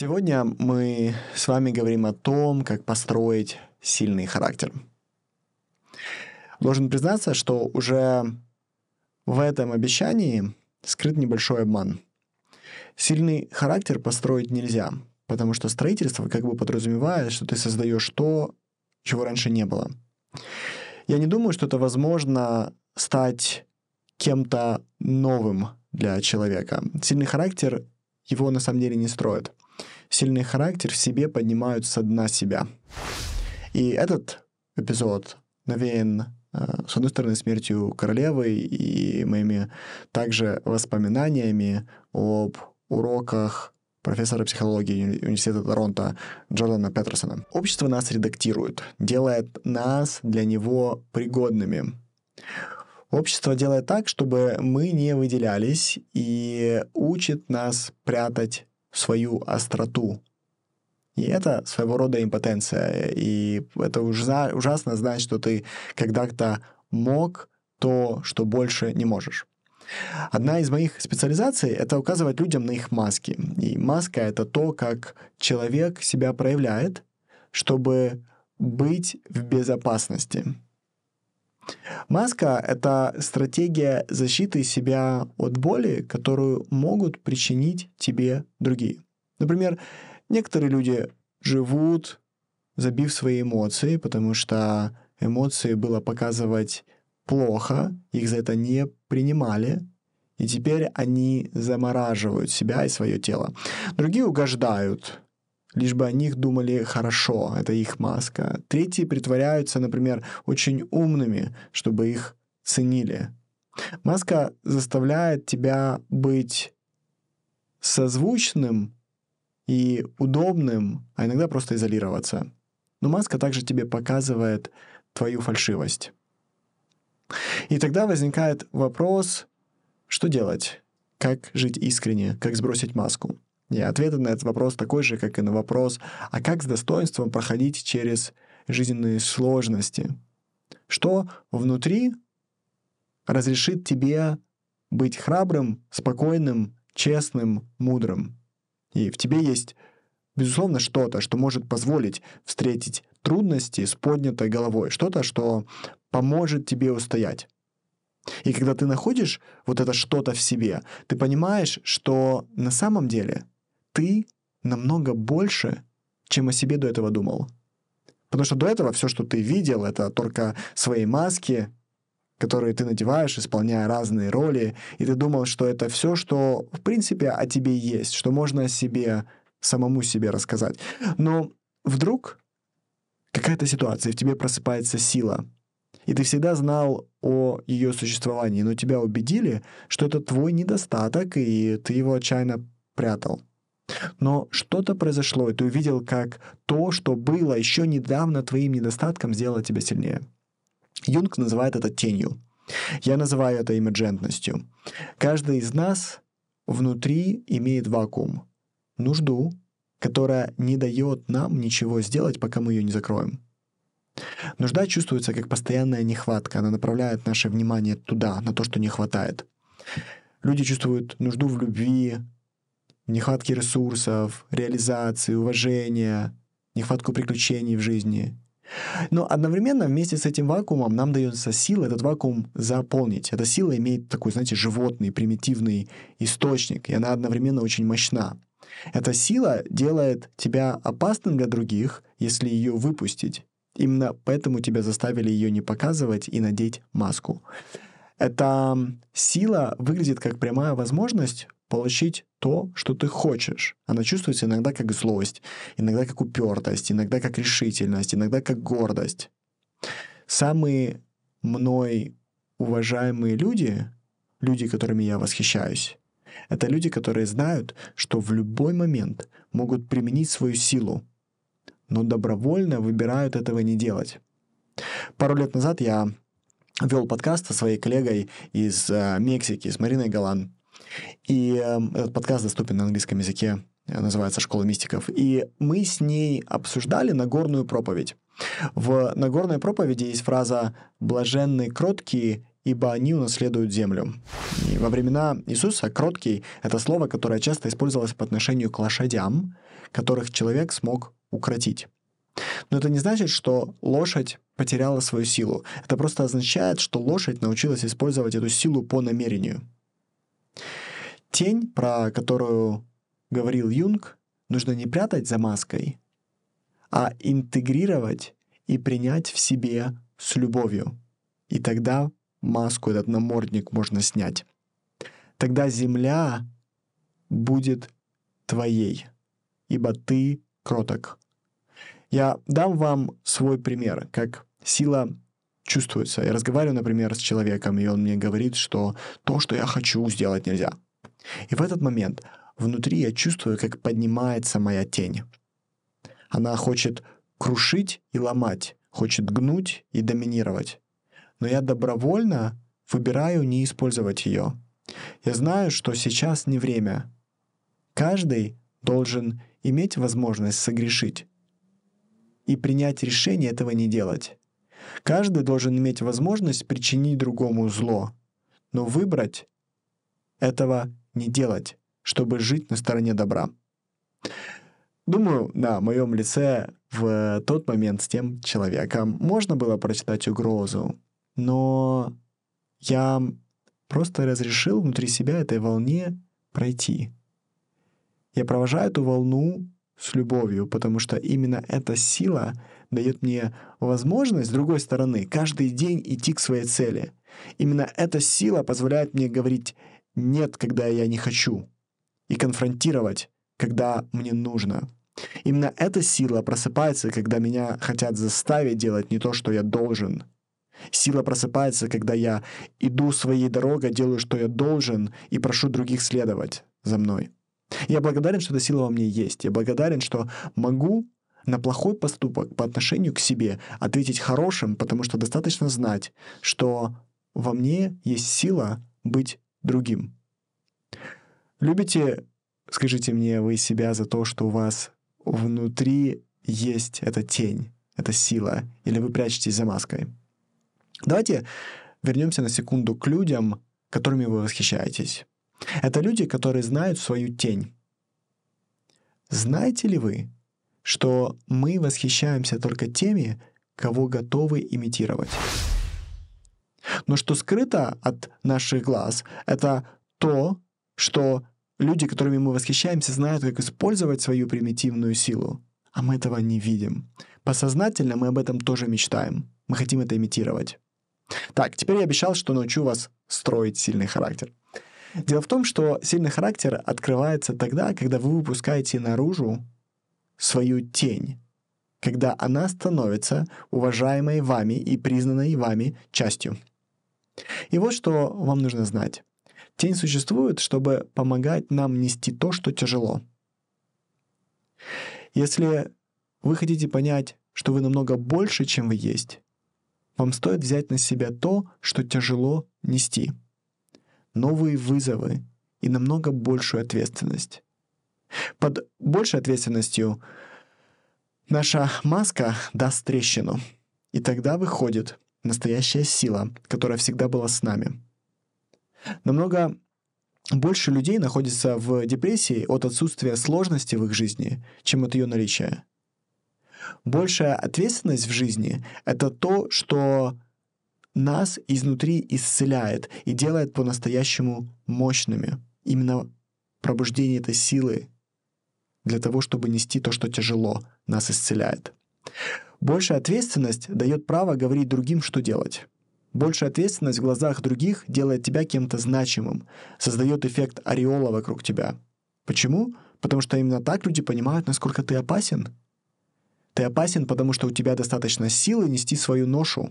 Сегодня мы с вами говорим о том, как построить сильный характер. Должен признаться, что уже в этом обещании скрыт небольшой обман. Сильный характер построить нельзя, потому что строительство как бы подразумевает, что ты создаешь то, чего раньше не было. Я не думаю, что это возможно стать кем-то новым для человека. Сильный характер его на самом деле не строит. Сильный характер в себе поднимают со дна себя. И этот эпизод навеян, э, с одной стороны, смертью королевы и моими также воспоминаниями об уроках профессора психологии Университета Торонто Джордана Петерсона. Общество нас редактирует, делает нас для него пригодными. Общество делает так, чтобы мы не выделялись и учит нас прятать свою остроту. И это своего рода импотенция. И это ужасно знать, что ты когда-то мог то, что больше не можешь. Одна из моих специализаций — это указывать людям на их маски. И маска — это то, как человек себя проявляет, чтобы быть в безопасности. Маска — это стратегия защиты себя от боли, которую могут причинить тебе другие. Например, некоторые люди живут, забив свои эмоции, потому что эмоции было показывать плохо, их за это не принимали, и теперь они замораживают себя и свое тело. Другие угождают, лишь бы о них думали хорошо, это их маска. Третьи притворяются, например, очень умными, чтобы их ценили. Маска заставляет тебя быть созвучным и удобным, а иногда просто изолироваться. Но маска также тебе показывает твою фальшивость. И тогда возникает вопрос, что делать? Как жить искренне? Как сбросить маску? И ответ на этот вопрос такой же, как и на вопрос, а как с достоинством проходить через жизненные сложности? Что внутри разрешит тебе быть храбрым, спокойным, честным, мудрым? И в тебе есть, безусловно, что-то, что может позволить встретить трудности с поднятой головой, что-то, что поможет тебе устоять. И когда ты находишь вот это что-то в себе, ты понимаешь, что на самом деле ты намного больше, чем о себе до этого думал. Потому что до этого все, что ты видел, это только свои маски, которые ты надеваешь, исполняя разные роли, и ты думал, что это все, что в принципе о тебе есть, что можно о себе, самому себе рассказать. Но вдруг какая-то ситуация, в тебе просыпается сила, и ты всегда знал о ее существовании, но тебя убедили, что это твой недостаток, и ты его отчаянно прятал. Но что-то произошло, и ты увидел, как то, что было еще недавно твоим недостатком, сделало тебя сильнее. Юнг называет это тенью. Я называю это эмерджентностью. Каждый из нас внутри имеет вакуум, нужду, которая не дает нам ничего сделать, пока мы ее не закроем. Нужда чувствуется как постоянная нехватка, она направляет наше внимание туда, на то, что не хватает. Люди чувствуют нужду в любви, нехватки ресурсов, реализации, уважения, нехватку приключений в жизни. Но одновременно вместе с этим вакуумом нам дается сила этот вакуум заполнить. Эта сила имеет такой, знаете, животный, примитивный источник, и она одновременно очень мощна. Эта сила делает тебя опасным для других, если ее выпустить. Именно поэтому тебя заставили ее не показывать и надеть маску. Эта сила выглядит как прямая возможность получить то, что ты хочешь. Она чувствуется иногда как злость, иногда как упертость, иногда как решительность, иногда как гордость. Самые мной уважаемые люди, люди, которыми я восхищаюсь, это люди, которые знают, что в любой момент могут применить свою силу, но добровольно выбирают этого не делать. Пару лет назад я вел подкаст со своей коллегой из э, Мексики, с Мариной Галан. И э, этот подкаст доступен на английском языке, э, называется «Школа мистиков». И мы с ней обсуждали Нагорную проповедь. В Нагорной проповеди есть фраза «блаженные кроткие, ибо они унаследуют землю. И во времена Иисуса «кроткий» — это слово, которое часто использовалось по отношению к лошадям, которых человек смог укротить. Но это не значит, что лошадь потеряла свою силу. Это просто означает, что лошадь научилась использовать эту силу по намерению. Тень, про которую говорил Юнг, нужно не прятать за маской, а интегрировать и принять в себе с любовью. И тогда маску, этот намордник можно снять. Тогда земля будет твоей, ибо ты кроток. Я дам вам свой пример, как сила чувствуется. Я разговариваю, например, с человеком, и он мне говорит, что то, что я хочу, сделать нельзя. И в этот момент внутри я чувствую, как поднимается моя тень. Она хочет крушить и ломать, хочет гнуть и доминировать. Но я добровольно выбираю не использовать ее. Я знаю, что сейчас не время. Каждый должен иметь возможность согрешить и принять решение этого не делать. Каждый должен иметь возможность причинить другому зло, но выбрать этого не делать, чтобы жить на стороне добра. Думаю, на моем лице в тот момент с тем человеком можно было прочитать угрозу, но я просто разрешил внутри себя этой волне пройти. Я провожаю эту волну с любовью, потому что именно эта сила дает мне возможность, с другой стороны, каждый день идти к своей цели. Именно эта сила позволяет мне говорить «нет», когда я не хочу, и конфронтировать, когда мне нужно. Именно эта сила просыпается, когда меня хотят заставить делать не то, что я должен. Сила просыпается, когда я иду своей дорогой, делаю, что я должен, и прошу других следовать за мной. Я благодарен, что эта сила во мне есть. Я благодарен, что могу на плохой поступок по отношению к себе ответить хорошим, потому что достаточно знать, что во мне есть сила быть другим. Любите, скажите мне вы себя за то, что у вас внутри есть эта тень, эта сила, или вы прячетесь за маской? Давайте вернемся на секунду к людям, которыми вы восхищаетесь. Это люди, которые знают свою тень. Знаете ли вы, что мы восхищаемся только теми, кого готовы имитировать? Но что скрыто от наших глаз, это то, что люди, которыми мы восхищаемся, знают, как использовать свою примитивную силу, а мы этого не видим. Подсознательно мы об этом тоже мечтаем. Мы хотим это имитировать. Так, теперь я обещал, что научу вас строить сильный характер. Дело в том, что сильный характер открывается тогда, когда вы выпускаете наружу свою тень, когда она становится уважаемой вами и признанной вами частью. И вот что вам нужно знать. Тень существует, чтобы помогать нам нести то, что тяжело. Если вы хотите понять, что вы намного больше, чем вы есть, вам стоит взять на себя то, что тяжело нести. Новые вызовы и намного большую ответственность. Под большей ответственностью наша маска даст трещину, и тогда выходит настоящая сила, которая всегда была с нами. Намного больше людей находится в депрессии от отсутствия сложности в их жизни, чем от ее наличия. Большая ответственность в жизни — это то, что нас изнутри исцеляет и делает по-настоящему мощными. Именно пробуждение этой силы для того, чтобы нести то, что тяжело, нас исцеляет. Большая ответственность дает право говорить другим, что делать. Большая ответственность в глазах других делает тебя кем-то значимым, создает эффект ореола вокруг тебя. Почему? Потому что именно так люди понимают, насколько ты опасен. Ты опасен, потому что у тебя достаточно силы нести свою ношу.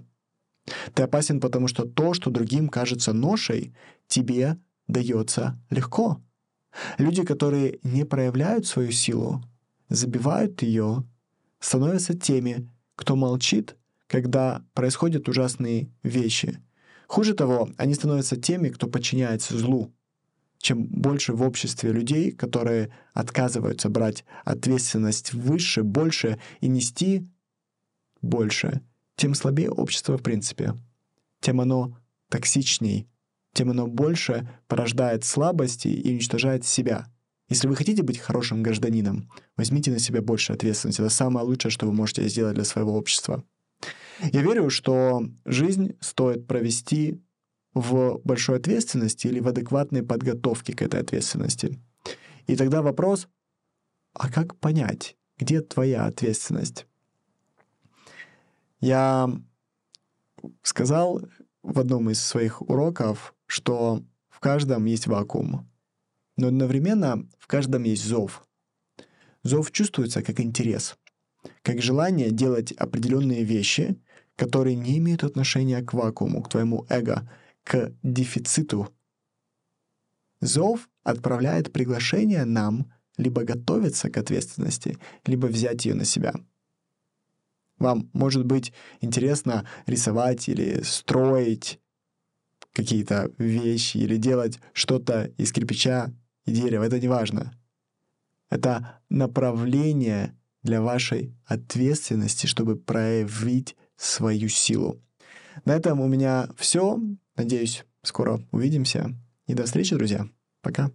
Ты опасен, потому что то, что другим кажется ношей, тебе дается легко. Люди, которые не проявляют свою силу, забивают ее, становятся теми, кто молчит, когда происходят ужасные вещи. Хуже того, они становятся теми, кто подчиняется злу. Чем больше в обществе людей, которые отказываются брать ответственность выше, больше и нести больше, тем слабее общество в принципе. Тем оно токсичней, тем оно больше порождает слабости и уничтожает себя. Если вы хотите быть хорошим гражданином, возьмите на себя больше ответственности. Это самое лучшее, что вы можете сделать для своего общества. Я верю, что жизнь стоит провести в большой ответственности или в адекватной подготовке к этой ответственности. И тогда вопрос, а как понять, где твоя ответственность? Я сказал в одном из своих уроков, что в каждом есть вакуум, но одновременно в каждом есть зов. Зов чувствуется как интерес, как желание делать определенные вещи, которые не имеют отношения к вакууму, к твоему эго, к дефициту. Зов отправляет приглашение нам либо готовиться к ответственности, либо взять ее на себя. Вам может быть интересно рисовать или строить какие-то вещи или делать что-то из кирпича и дерева, это не важно. Это направление для вашей ответственности, чтобы проявить свою силу. На этом у меня все. Надеюсь, скоро увидимся. И до встречи, друзья. Пока.